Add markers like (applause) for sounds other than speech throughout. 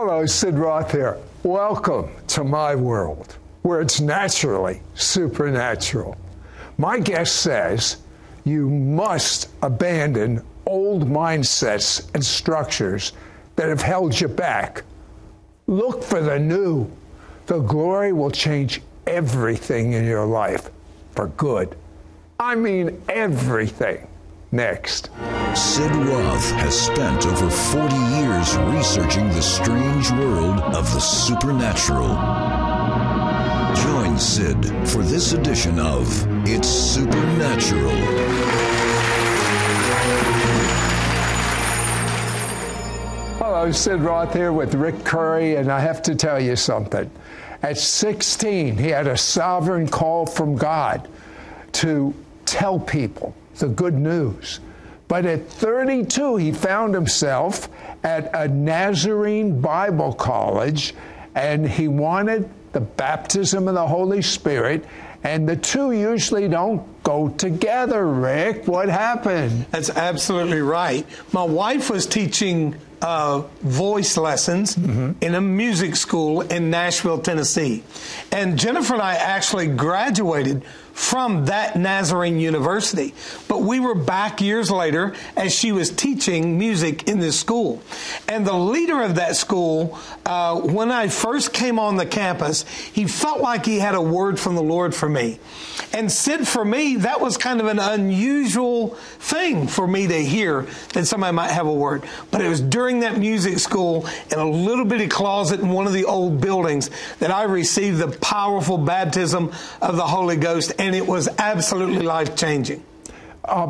Hello, Sid Roth here. Welcome to my world, where it's naturally supernatural. My guest says you must abandon old mindsets and structures that have held you back. Look for the new. The glory will change everything in your life for good. I mean, everything. Next. Sid Roth has spent over 40 years researching the strange world of the supernatural. Join Sid for this edition of It's Supernatural. Hello, Sid Roth here with Rick Curry, and I have to tell you something. At 16, he had a sovereign call from God to tell people the good news. But at 32, he found himself at a Nazarene Bible college and he wanted the baptism of the Holy Spirit. And the two usually don't go together, Rick. What happened? That's absolutely right. My wife was teaching uh, voice lessons mm-hmm. in a music school in Nashville, Tennessee. And Jennifer and I actually graduated from that Nazarene University. But we were back years later as she was teaching music in this school. And the leader of that school, uh, when I first came on the campus, he felt like he had a word from the Lord for me. And Sid, for me, that was kind of an unusual thing for me to hear that somebody might have a word. But it was during that music school in a little bitty closet in one of the old buildings that I received the powerful baptism of the Holy Ghost. And and it was absolutely life changing. Uh,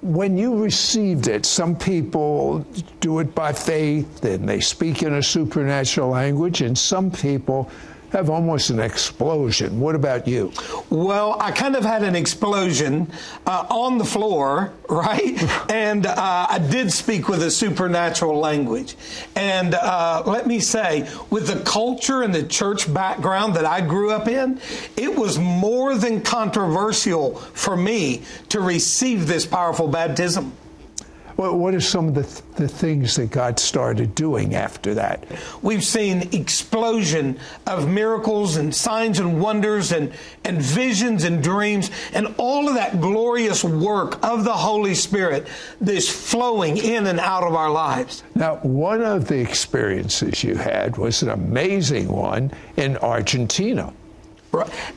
when you received it, some people do it by faith and they speak in a supernatural language, and some people have almost an explosion. What about you? Well, I kind of had an explosion uh, on the floor, (laughs) right? and uh, I did speak with a supernatural language. And uh, let me say, with the culture and the church background that I grew up in, it was more than controversial for me to receive this powerful baptism. What, what are some of the, th- the things that God started doing after that? We've seen explosion of miracles and signs and wonders and, and visions and dreams and all of that glorious work of the Holy Spirit that's flowing in and out of our lives. Now, one of the experiences you had was an amazing one in Argentina.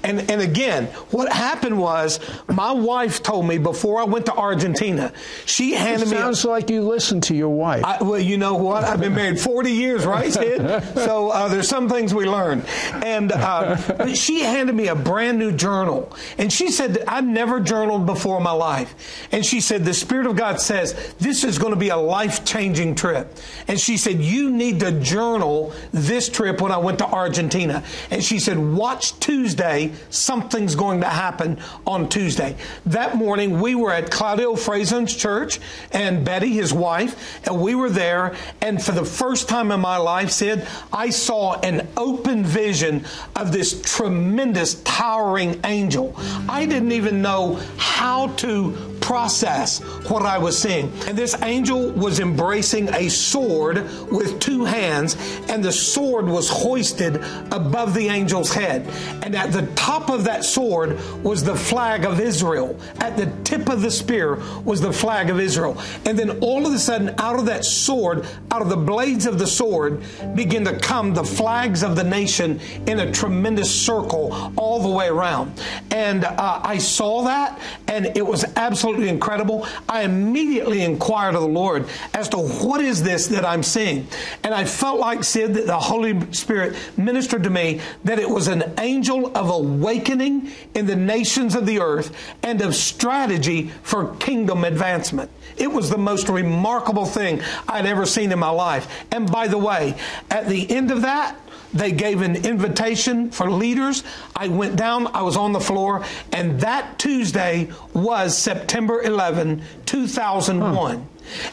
And, and again, what happened was my wife told me before I went to Argentina, she handed it me. Sounds a, like you listened to your wife. I, well, you know what? I've been married 40 years, right, Sid? (laughs) so uh, there's some things we learn. And uh, she handed me a brand new journal. And she said, I've never journaled before in my life. And she said, The Spirit of God says, this is going to be a life changing trip. And she said, You need to journal this trip when I went to Argentina. And she said, Watch two Tuesday, something's going to happen on Tuesday. That morning, we were at Claudio Freidzon's church and Betty, his wife, and we were there. And for the first time in my life, Sid, I saw an open vision of this tremendous, towering angel. I didn't even know how to process what I was seeing. And this angel was embracing a sword with two hands, and the sword was hoisted above the angel's head. And at the top of that sword was the flag of Israel. At the tip of the spear was the flag of Israel. And then all of a sudden, out of that sword, out of the blades of the sword, begin to come the flags of the nation in a tremendous circle all the way around. And uh, I saw that, and it was absolutely absolutely incredible. I immediately inquired of the Lord as to what is this that I'm seeing. And I felt like, Sid, that the Holy Spirit ministered to me that it was an angel of awakening in the nations of the earth and of strategy for kingdom advancement. It was the most remarkable thing I'd ever seen in my life. And by the way, at the end of that, they gave an invitation for leaders. I went down, I was on the floor, and that Tuesday was September 11, 2001. Huh.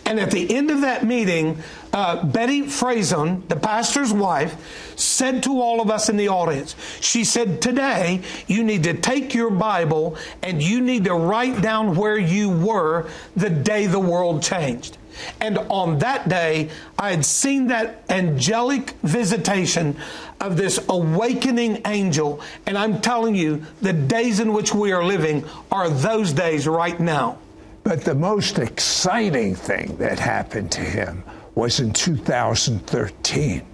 And at the end of that meeting, uh, Betty Freidzon, the pastor's wife, said to all of us in the audience, she said, Today, you need to take your Bible and you need to write down where you were the day the world changed. And on that day, I had seen that angelic visitation of this awakening angel. And I'm telling you, the days in which we are living are those days right now. But the most exciting thing that happened to him was in 2013.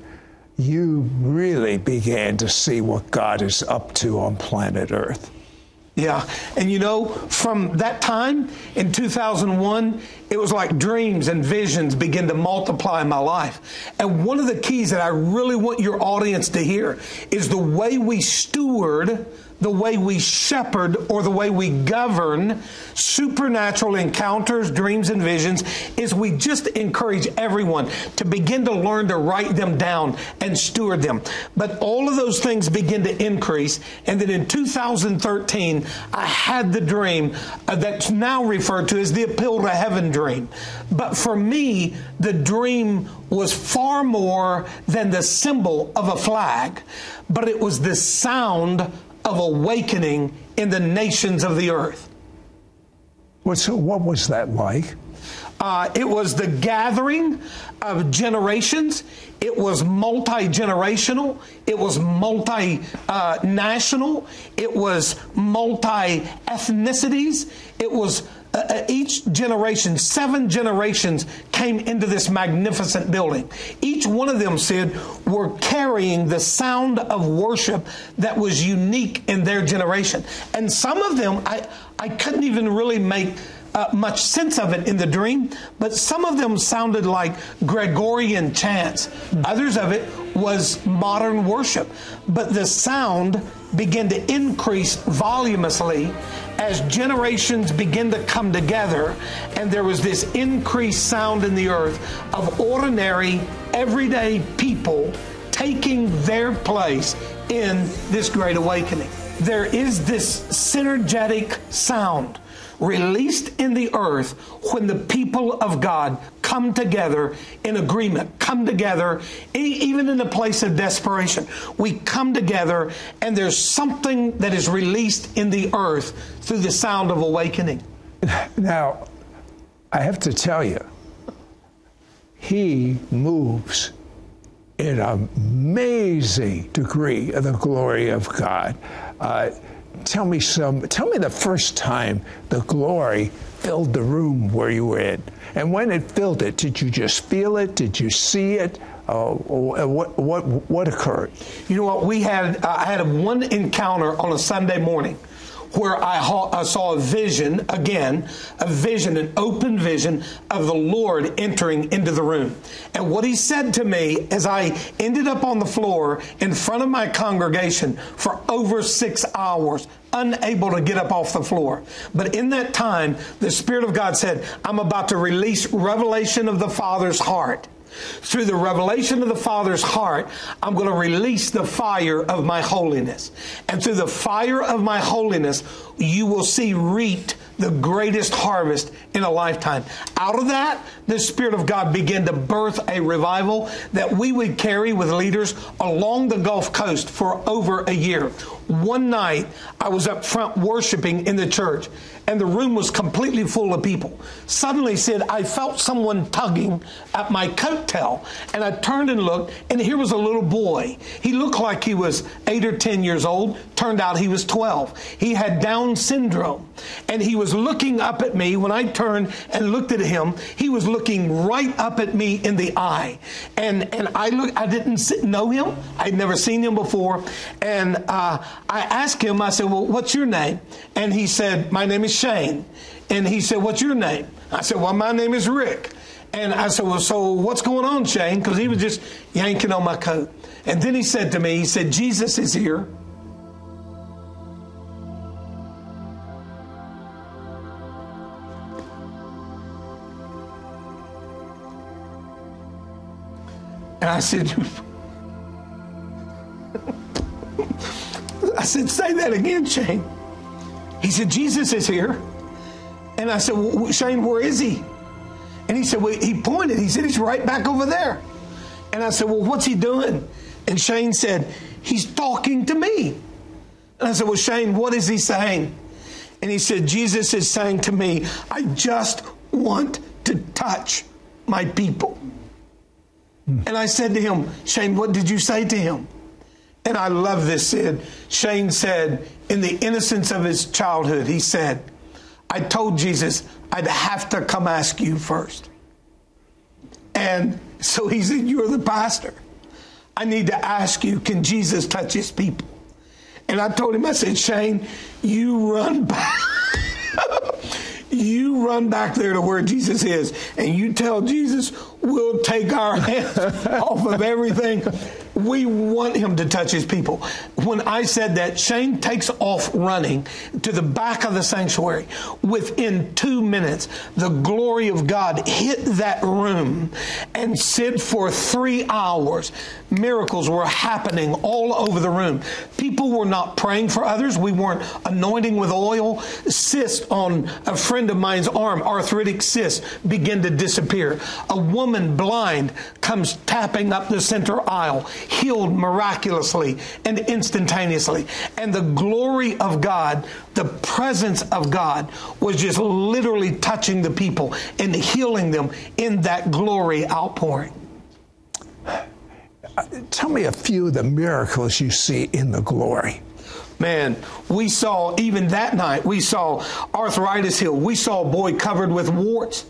You really began to see what God is up to on planet Earth. Yeah. And you know, from that time in 2001, it was like dreams and visions begin to multiply in my life. And one of the keys that I really want your audience to hear is the way we steward the way we shepherd or the way we govern supernatural encounters, dreams, and visions is we just encourage everyone to begin to learn to write them down and steward them. But all of those things begin to increase. And then in 2013, I had the dream uh, that's now referred to as the appeal to heaven dream. But for me, the dream was far more than the symbol of a flag, but it was the sound of awakening in the nations of the earth. What's, what was that like? Uh, it was the gathering of generations. It was multi generational. It was multi national. It was multi ethnicities. It was uh, uh, each generation, seven generations came into this magnificent building. Each one of them said were carrying the sound of worship that was unique in their generation. And some of them, I, I couldn't even really make uh, much sense of it in the dream, but some of them sounded like Gregorian chants. Others of it was modern worship. But the sound began to increase voluminously as generations begin to come together, and there was this increased sound in the earth of ordinary, everyday people taking their place in this great awakening. There is this synergetic sound released in the earth when the people of God come together in agreement, come together, even in a place of desperation. We come together, and there's something that is released in the earth through the sound of awakening. Now, I have to tell you, he moves in an amazing degree of the glory of God. Uh, tell me some tell me the first time the glory filled the room where you were in. And when it filled it did you just feel it? Did you see it? Uh, what what what occurred? You know what? We had uh, i had one encounter on a sunday morning where I, saw a vision, again, a vision, an open vision of the Lord entering into the room. And what he said to me as I ended up on the floor in front of my congregation for over six hours, unable to get up off the floor. But in that time, the Spirit of God said, I'm about to release revelation of the Father's heart. Through the revelation of the Father's heart, I'm going to release the fire of my holiness. And through the fire of my holiness, you will see reaped the greatest harvest in a lifetime. Out of that, the Spirit of God began to birth a revival that we would carry with leaders along the Gulf Coast for over a year. One night, I was up front worshiping in the church, and the room was completely full of people. Suddenly, Sid, I felt someone tugging at my coat tail, and I turned and looked, and here was a little boy. He looked like he was eight or ten years old. Turned out he was 12. He had Down syndrome, and he was looking up at me. When I turned and looked at him, he was looking right up at me in the eye, and and I look. I didn't know him. I'd never seen him before, and uh, I asked him. I said, "Well, what's your name?" And he said, "My name is Shane." And he said, "What's your name?" I said, "Well, my name is Rick." And I said, Well, so what's going on, Shane? Because he was just yanking on my coat. And then he said to me, He said, Jesus is here. And I said, (laughs) I said, say that again, Shane. He said, Jesus is here. And I said, well, Shane, where is he? And he said, well, he pointed. He said, he's right back over there. And I said, well, what's he doing? And Shane said, he's talking to me. And I said, well, Shane, what is he saying? And he said, Jesus is saying to me, I just want to touch my people. And I said to him, Shane, what did you say to him? And I love this, Sid. Shane said, in the innocence of his childhood, he said, I told Jesus I'd have to come ask you first. And so he said, You're the pastor. I need to ask you, can Jesus touch his people? And I told him, I said, Shane, you run (laughs) back. you run back there to where Jesus is and you tell Jesus, we'll take our (laughs) hands off of everything. We want him to touch his people. When I said that, Shane takes off running to the back of the sanctuary. Within two minutes, the glory of God hit that room and Sid for three hours. Miracles were happening all over the room. People were not praying for others. We weren't anointing with oil. Cyst on a friend of mine's arm, arthritic cyst, began to disappear. A woman blind comes tapping up the center aisle healed miraculously and instantaneously. And the glory of God, the presence of God, was just literally touching the people and healing them in that glory outpouring. Tell me a few of the miracles you see in the glory. Man, we saw even that night, we saw arthritis healed. We saw a boy covered with warts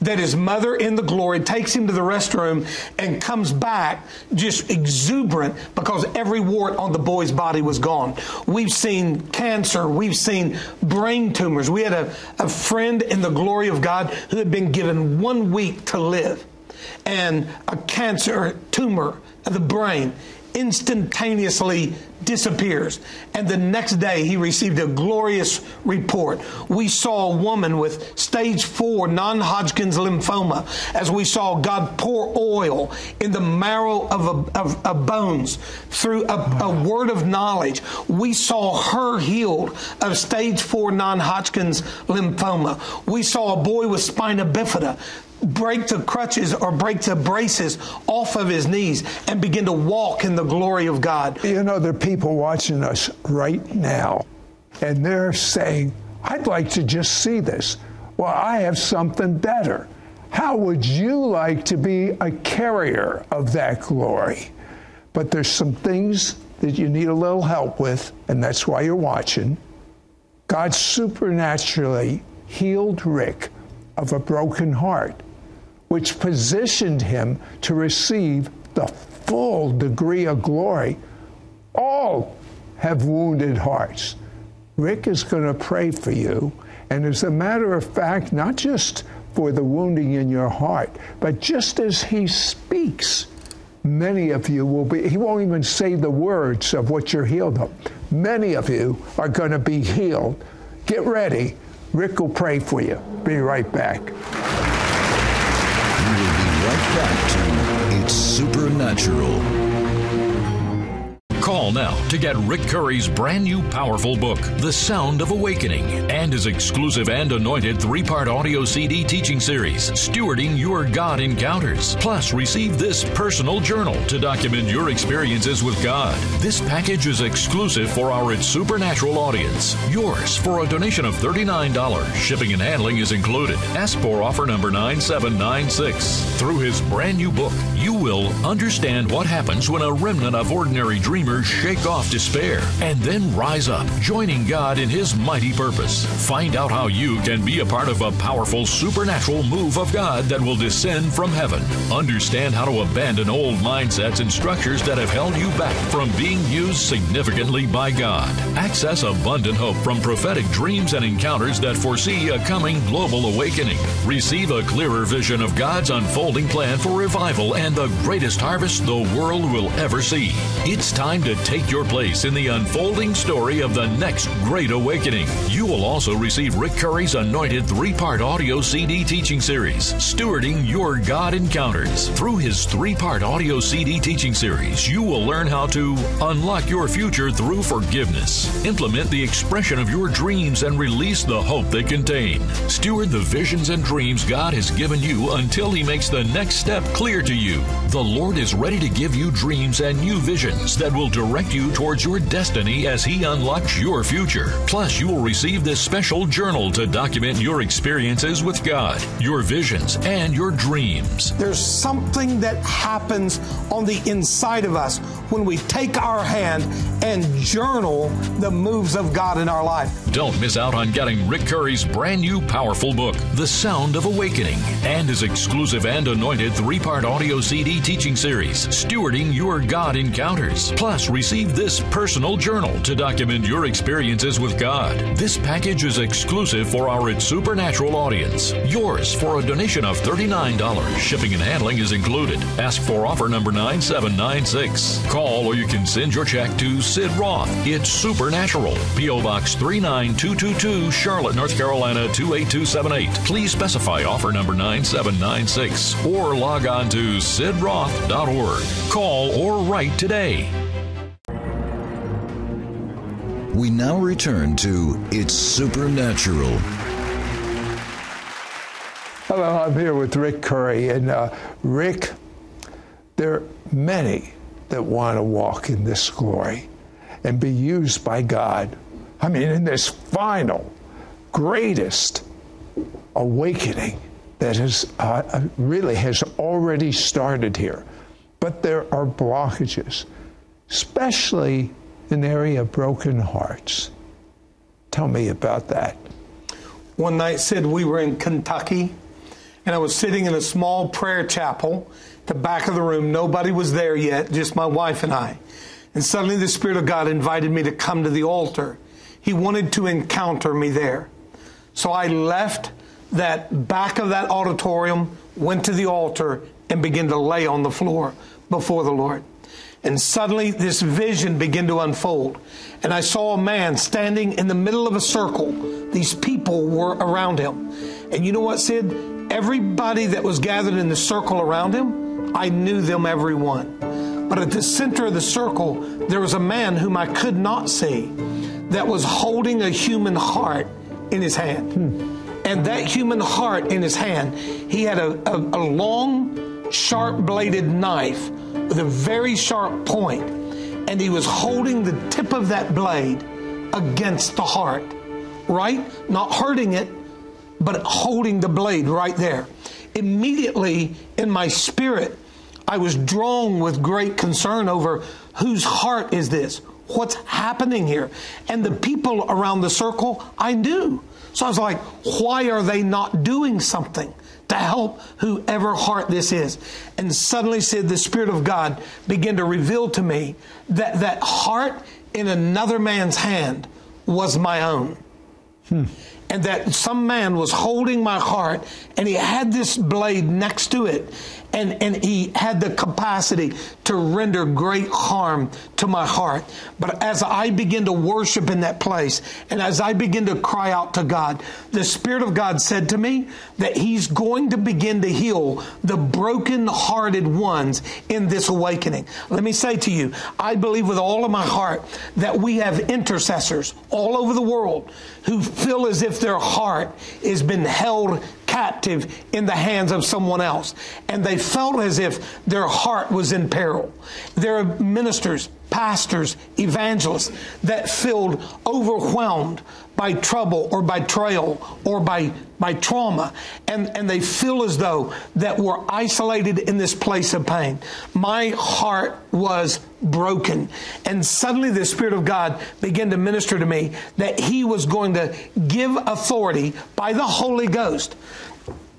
that his mother in the glory takes him to the restroom and comes back just exuberant because every wart on the boy's body was gone. We've seen cancer, we've seen brain tumors. We had a, a friend in the glory of God who had been given one week to live, and a cancer tumor of the brain instantaneously disappears. And the next day, he received a glorious report. We saw a woman with stage four non Hodgkin's lymphoma as we saw God pour oil in the marrow of, a, of, of bones through a, a word of knowledge. We saw her healed of stage four non Hodgkin's lymphoma. We saw a boy with spina bifida break the crutches or break the braces off of his knees and begin to walk in the glory of God. You know, there are people watching us right now, and they're saying, I'd like to just see this. Well, I have something better. How would you like to be a carrier of that glory? But there's some things that you need a little help with, and that's why you're watching. God supernaturally healed Rick of a broken heart which positioned him to receive the full degree of glory. All have wounded hearts. Rick is going to pray for you. And as a matter of fact, not just for the wounding in your heart, but just as he speaks, many of you will be, he won't even say the words of what you're healed of. Many of you are going to be healed. Get ready. Rick will pray for you. Be right back back to It's Supernatural. Call now to get Rick Curry's brand new powerful book, The Sound of Awakening, and his exclusive and anointed three part audio CD teaching series, Stewarding Your God Encounters. Plus, receive this personal journal to document your experiences with God. This package is exclusive for our It's Supernatural audience. Yours for a donation of $39. Shipping and handling is included. Ask for offer number 9796. Through his brand new book, you will understand what happens when a remnant of ordinary dreamers shake off despair and then rise up, joining God in His mighty purpose. Find out how you can be a part of a powerful supernatural move of God that will descend from heaven. Understand how to abandon old mindsets and structures that have held you back from being used significantly by God. Access abundant hope from prophetic dreams and encounters that foresee a coming global awakening. Receive a clearer vision of God's unfolding plan for revival and the greatest harvest the world will ever see. It's time to take your place in the unfolding story of the next great awakening. You will also receive Rick Curry's anointed three part audio CD teaching series, Stewarding Your God Encounters. Through his three part audio CD teaching series, you will learn how to unlock your future through forgiveness, implement the expression of your dreams, and release the hope they contain. Steward the visions and dreams God has given you until He makes the next step clear to you. The Lord is ready to give you dreams and new visions that will direct you towards your destiny as He unlocks your future. Plus, you will receive this special journal to document your experiences with God, your visions, and your dreams. There's something that happens on the inside of us when we take our hand and journal the moves of God in our life. Don't miss out on getting Rick Curry's brand new powerful book, The Sound of Awakening, and his exclusive and anointed three part audio CD teaching series, Stewarding Your God Encounters. Plus, receive this personal journal to document your experiences with God. This package is exclusive for our It's Supernatural audience. Yours for a donation of $39. Shipping and handling is included. Ask for offer number 9796. Call or you can send your check to Sid Roth. It's Supernatural. P.O. Box 39222, Charlotte, North Carolina 28278. Please specify offer number 9796 or log on to sidroth.org. Call or write today. We now return to It's Supernatural. Hello, I'm here with Rick Curry. And uh, Rick, there are many that want to walk in this glory and be used by God. I mean, in this final, greatest awakening that has uh, uh really has already started here. But there are blockages, especially the area of broken hearts. Tell me about that. One night, Sid, we were in Kentucky, and I was sitting in a small prayer chapel, the back of the room. Nobody was there yet, just my wife and I. And suddenly the Spirit of God invited me to come to the altar. He wanted to encounter me there. So I left that back of that auditorium, went to the altar, and began to lay on the floor before the Lord. And suddenly this vision began to unfold. And I saw a man standing in the middle of a circle. These people were around him. And you know what, Sid? Everybody that was gathered in the circle around him, I knew them every one. But at the center of the circle, there was a man whom I could not see that was holding a human heart in his hand. Hmm. And that human heart in his hand, he had a, a, a long, sharp bladed knife with a very sharp point, and he was holding the tip of that blade against the heart, right? Not hurting it, but holding the blade right there. Immediately in my spirit, I was drawn with great concern over whose heart is this? What's happening here? And the people around the circle, I knew. So I was like, why are they not doing something? To help whoever heart this is. And suddenly Sid the Spirit of God began to reveal to me that that heart in another man's hand was my own. Hmm. And that some man was holding my heart and he had this blade next to it and, and he had the capacity to render great harm to my heart. But as I begin to worship in that place and as I begin to cry out to God, the Spirit of God said to me that He's going to begin to heal the broken-hearted ones in this awakening. Let me say to you, I believe with all of my heart that we have intercessors all over the world who feel as if their heart has been held captive in the hands of someone else. And they felt as if their heart was in peril. There are ministers, pastors, evangelists that feel overwhelmed by trouble or by trial or by, by trauma. And, and they feel as though that we're isolated in this place of pain. My heart was broken. And suddenly the Spirit of God began to minister to me that He was going to give authority by the Holy Ghost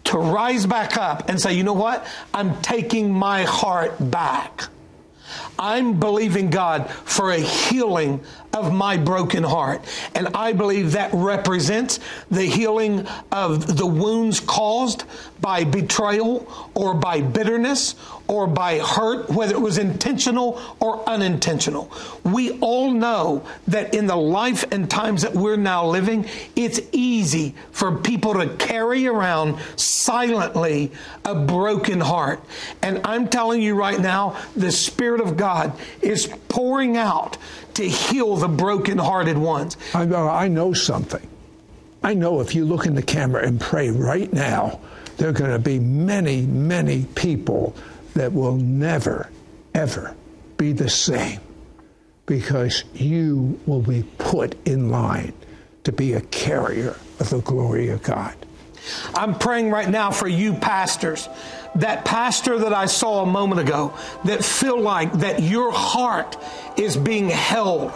to rise back up and say, you know what? I'm taking my heart back. I'm believing God for a healing of my broken heart. And I believe that represents the healing of the wounds caused by betrayal or by bitterness or by hurt, whether it was intentional or unintentional. We all know that in the life and times that we're now living, it's easy for people to carry around silently a broken heart. And I'm telling you right now, the Spirit of God is pouring out to heal the broken-hearted ones. I know, I know something. I know if you look in the camera and pray right now, there are going to be many, many people that will never, ever be the same because you will be put in line to be a carrier of the glory of God. I'm praying right now for you pastors. That pastor that I saw a moment ago that feel like that your heart is being held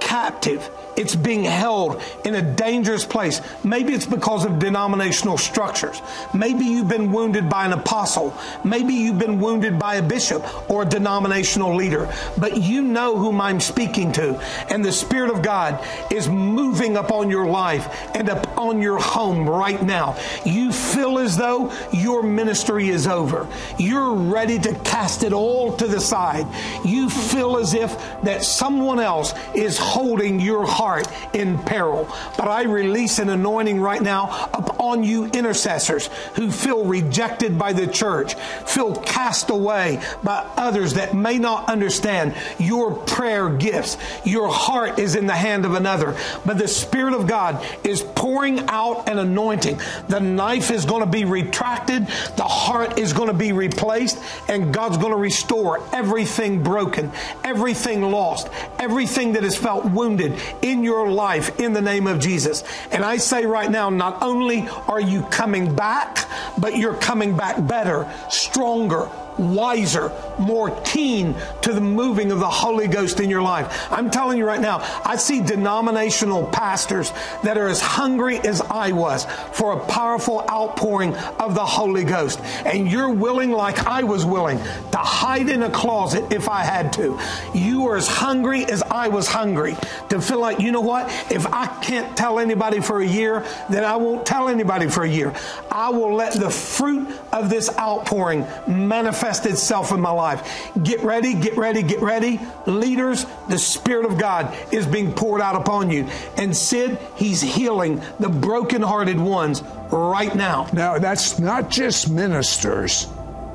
captive it's being held in a dangerous place. Maybe it's because of denominational structures. Maybe you've been wounded by an apostle. Maybe you've been wounded by a bishop or a denominational leader. But you know whom I'm speaking to. And the Spirit of God is moving upon your life and upon your home right now. You feel as though your ministry is over. You're ready to cast it all to the side. You feel as if that someone else is holding your heart heart in peril. But I release an anointing right now upon you intercessors who feel rejected by the church, feel cast away by others that may not understand your prayer gifts. Your heart is in the hand of another, but the Spirit of God is pouring out an anointing. The knife is going to be retracted, the heart is going to be replaced, and God's going to restore everything broken, everything lost, everything that has felt wounded in in your life in the name of Jesus. And I say right now, not only are you coming back, but you're coming back better, stronger, wiser, more keen to the moving of the Holy Ghost in your life. I'm telling you right now, I see denominational pastors that are as hungry as I was for a powerful outpouring of the Holy Ghost. And you're willing, like I was willing, to hide in a closet if I had to. You are as hungry as I was hungry to feel like, you know what? If I can't tell anybody for a year, then I won't tell anybody for a year. I will let the fruit of this outpouring manifest manifest itself in my life. Get ready, get ready, get ready. Leaders, the Spirit of God is being poured out upon you. And Sid, He's healing the brokenhearted ones right now. Now, that's not just ministers,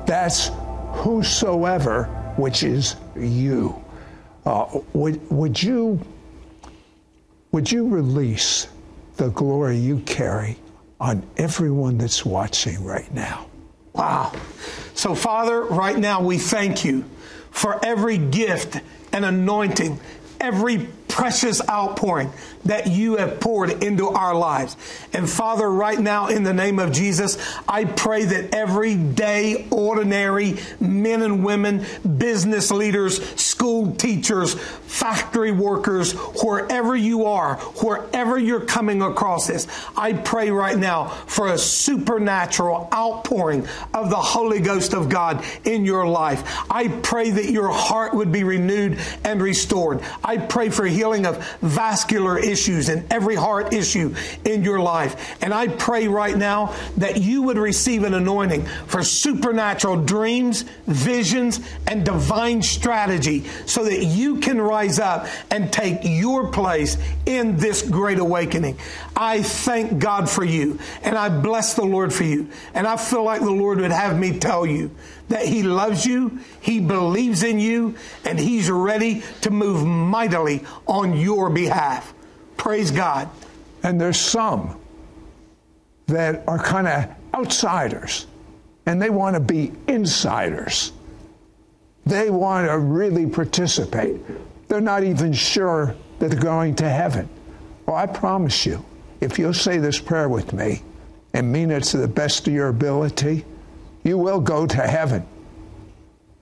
that's whosoever, which is you. Uh, would, would you would you release the glory you carry on everyone that's watching right now? Wow. So, Father, right now we thank you for every gift and anointing, every precious outpouring that you have poured into our lives. And Father, right now, in the name of Jesus, I pray that everyday, ordinary men and women, business leaders, school teachers, factory workers, wherever you are, wherever you're coming across this, I pray right now for a supernatural outpouring of the Holy Ghost of God in your life. I pray that your heart would be renewed and restored. I pray for healing of vascular issues and every heart issue in your life. And I pray right now that you would receive an anointing for supernatural dreams, visions, and divine strategy so that you can rise up and take your place in this great awakening. I thank God for you and I bless the Lord for you. And I feel like the Lord would have me tell you that He loves you, He believes in you, and He's ready to move mightily your behalf. Praise God. And there's some that are kind of outsiders and they want to be insiders. They want to really participate. They're not even sure that they're going to heaven. Well, I promise you, if you'll say this prayer with me and mean it to the best of your ability, you will go to heaven.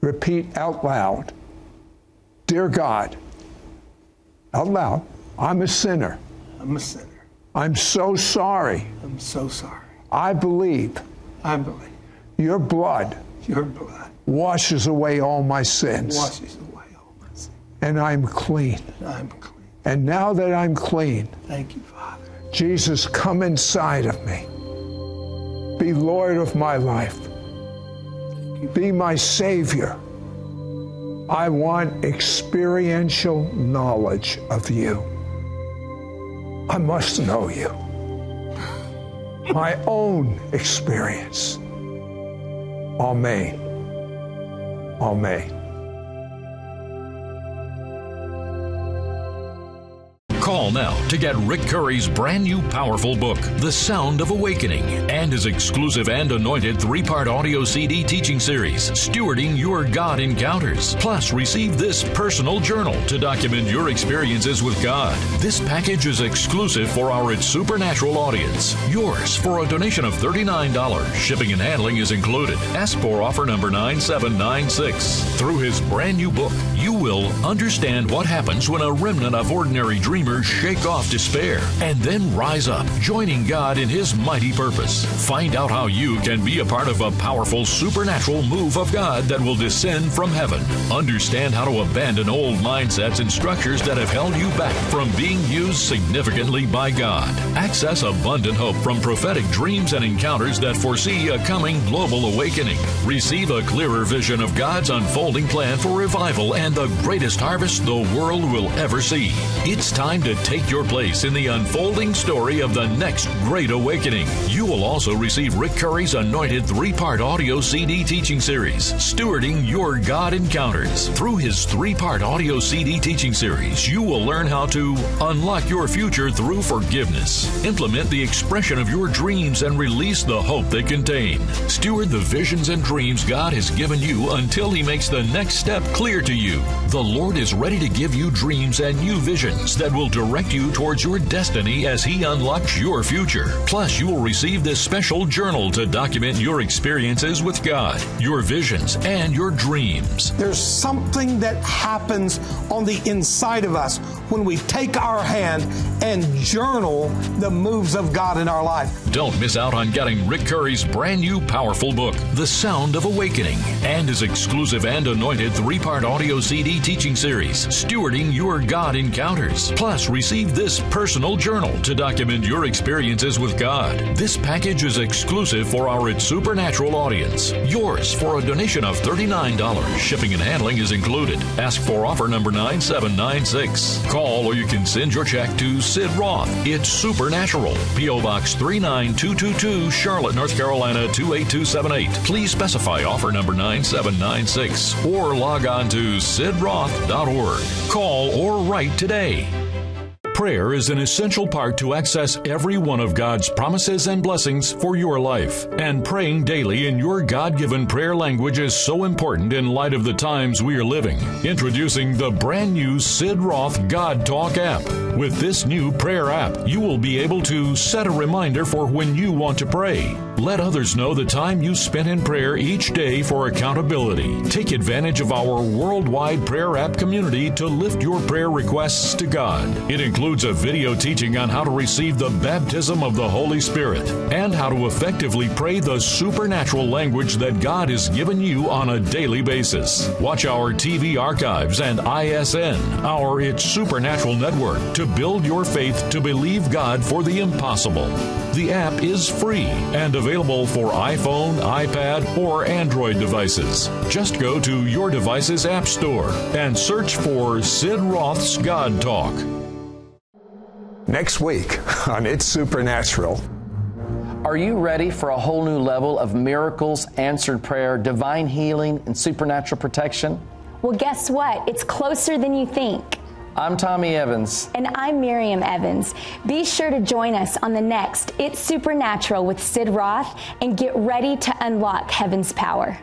Repeat out loud Dear God, out loud, I'm a sinner. I'm a sinner. I'm so sorry. I'm so sorry. I believe. I believe. Your blood. Your blood. Washes away all my sins. Washes away all my sins. And I'm clean. I'm clean. And now that I'm clean. Thank you, Father. Jesus, come inside of me. Be Lord of my life. Be my Savior. I want experiential knowledge of you. I must know you. My own experience. Amen. Amen. Call now to get Rick Curry's brand new powerful book, The Sound of Awakening, and his exclusive and anointed three part audio CD teaching series, Stewarding Your God Encounters. Plus, receive this personal journal to document your experiences with God. This package is exclusive for our It's Supernatural audience. Yours for a donation of $39. Shipping and handling is included. Ask for offer number 9796. Through his brand new book, you will understand what happens when a remnant of ordinary dreamers shake off despair and then rise up, joining God in his mighty purpose. Find out how you can be a part of a powerful supernatural move of God that will descend from heaven. Understand how to abandon old mindsets and structures that have held you back from being used significantly by God. Access abundant hope from prophetic dreams and encounters that foresee a coming global awakening. Receive a clearer vision of God's unfolding plan for revival and the greatest harvest the world will ever see. It's time to take your place in the unfolding story of the next great awakening. You will also receive Rick Curry's anointed three part audio CD teaching series, Stewarding Your God Encounters. Through his three part audio CD teaching series, you will learn how to unlock your future through forgiveness, implement the expression of your dreams, and release the hope they contain. Steward the visions and dreams God has given you until He makes the next step clear to you. The Lord is ready to give you dreams and new visions that will direct you towards your destiny as He unlocks your future. Plus, you will receive this special journal to document your experiences with God, your visions, and your dreams. There's something that happens on the inside of us when we take our hand and journal the moves of God in our life. Don't miss out on getting Rick Curry's brand new powerful book, The Sound of Awakening, and his exclusive and anointed three part audio CD teaching series, Stewarding Your God Encounters. Plus, receive this personal journal to document your experiences with God. This package is exclusive for our It's Supernatural audience. Yours for a donation of $39. Shipping and handling is included. Ask for offer number 9796. Call or you can send your check to Sid Roth. It's Supernatural. P.O. Box 39222, Charlotte, North Carolina 28278. Please specify offer number 9796 or log on to sidroth.org. Call or write today. Prayer is an essential part to access every one of God's promises and blessings for your life. And praying daily in your God given prayer language is so important in light of the times we are living. Introducing the brand new Sid Roth God Talk app. With this new prayer app, you will be able to set a reminder for when you want to pray. Let others know the time you spent in prayer each day for accountability. Take advantage of our worldwide prayer app community to lift your prayer requests to God. It includes a video teaching on how to receive the baptism of the Holy Spirit and how to effectively pray the supernatural language that God has given you on a daily basis. Watch our TV archives and ISN, our It's Supernatural network, to build your faith to believe God for the impossible. The app is free and available for iPhone, iPad, or Android devices. Just go to your device's App Store and search for Sid Roth's God Talk. Next week (laughs) on It's Supernatural. Are you ready for a whole new level of miracles, answered prayer, divine healing, and supernatural protection? Well, guess what? It's closer than you think. I'm Tommy Evans. And I'm Miriam Evans. Be sure to join us on the next It's Supernatural with Sid Roth and get ready to unlock heaven's power.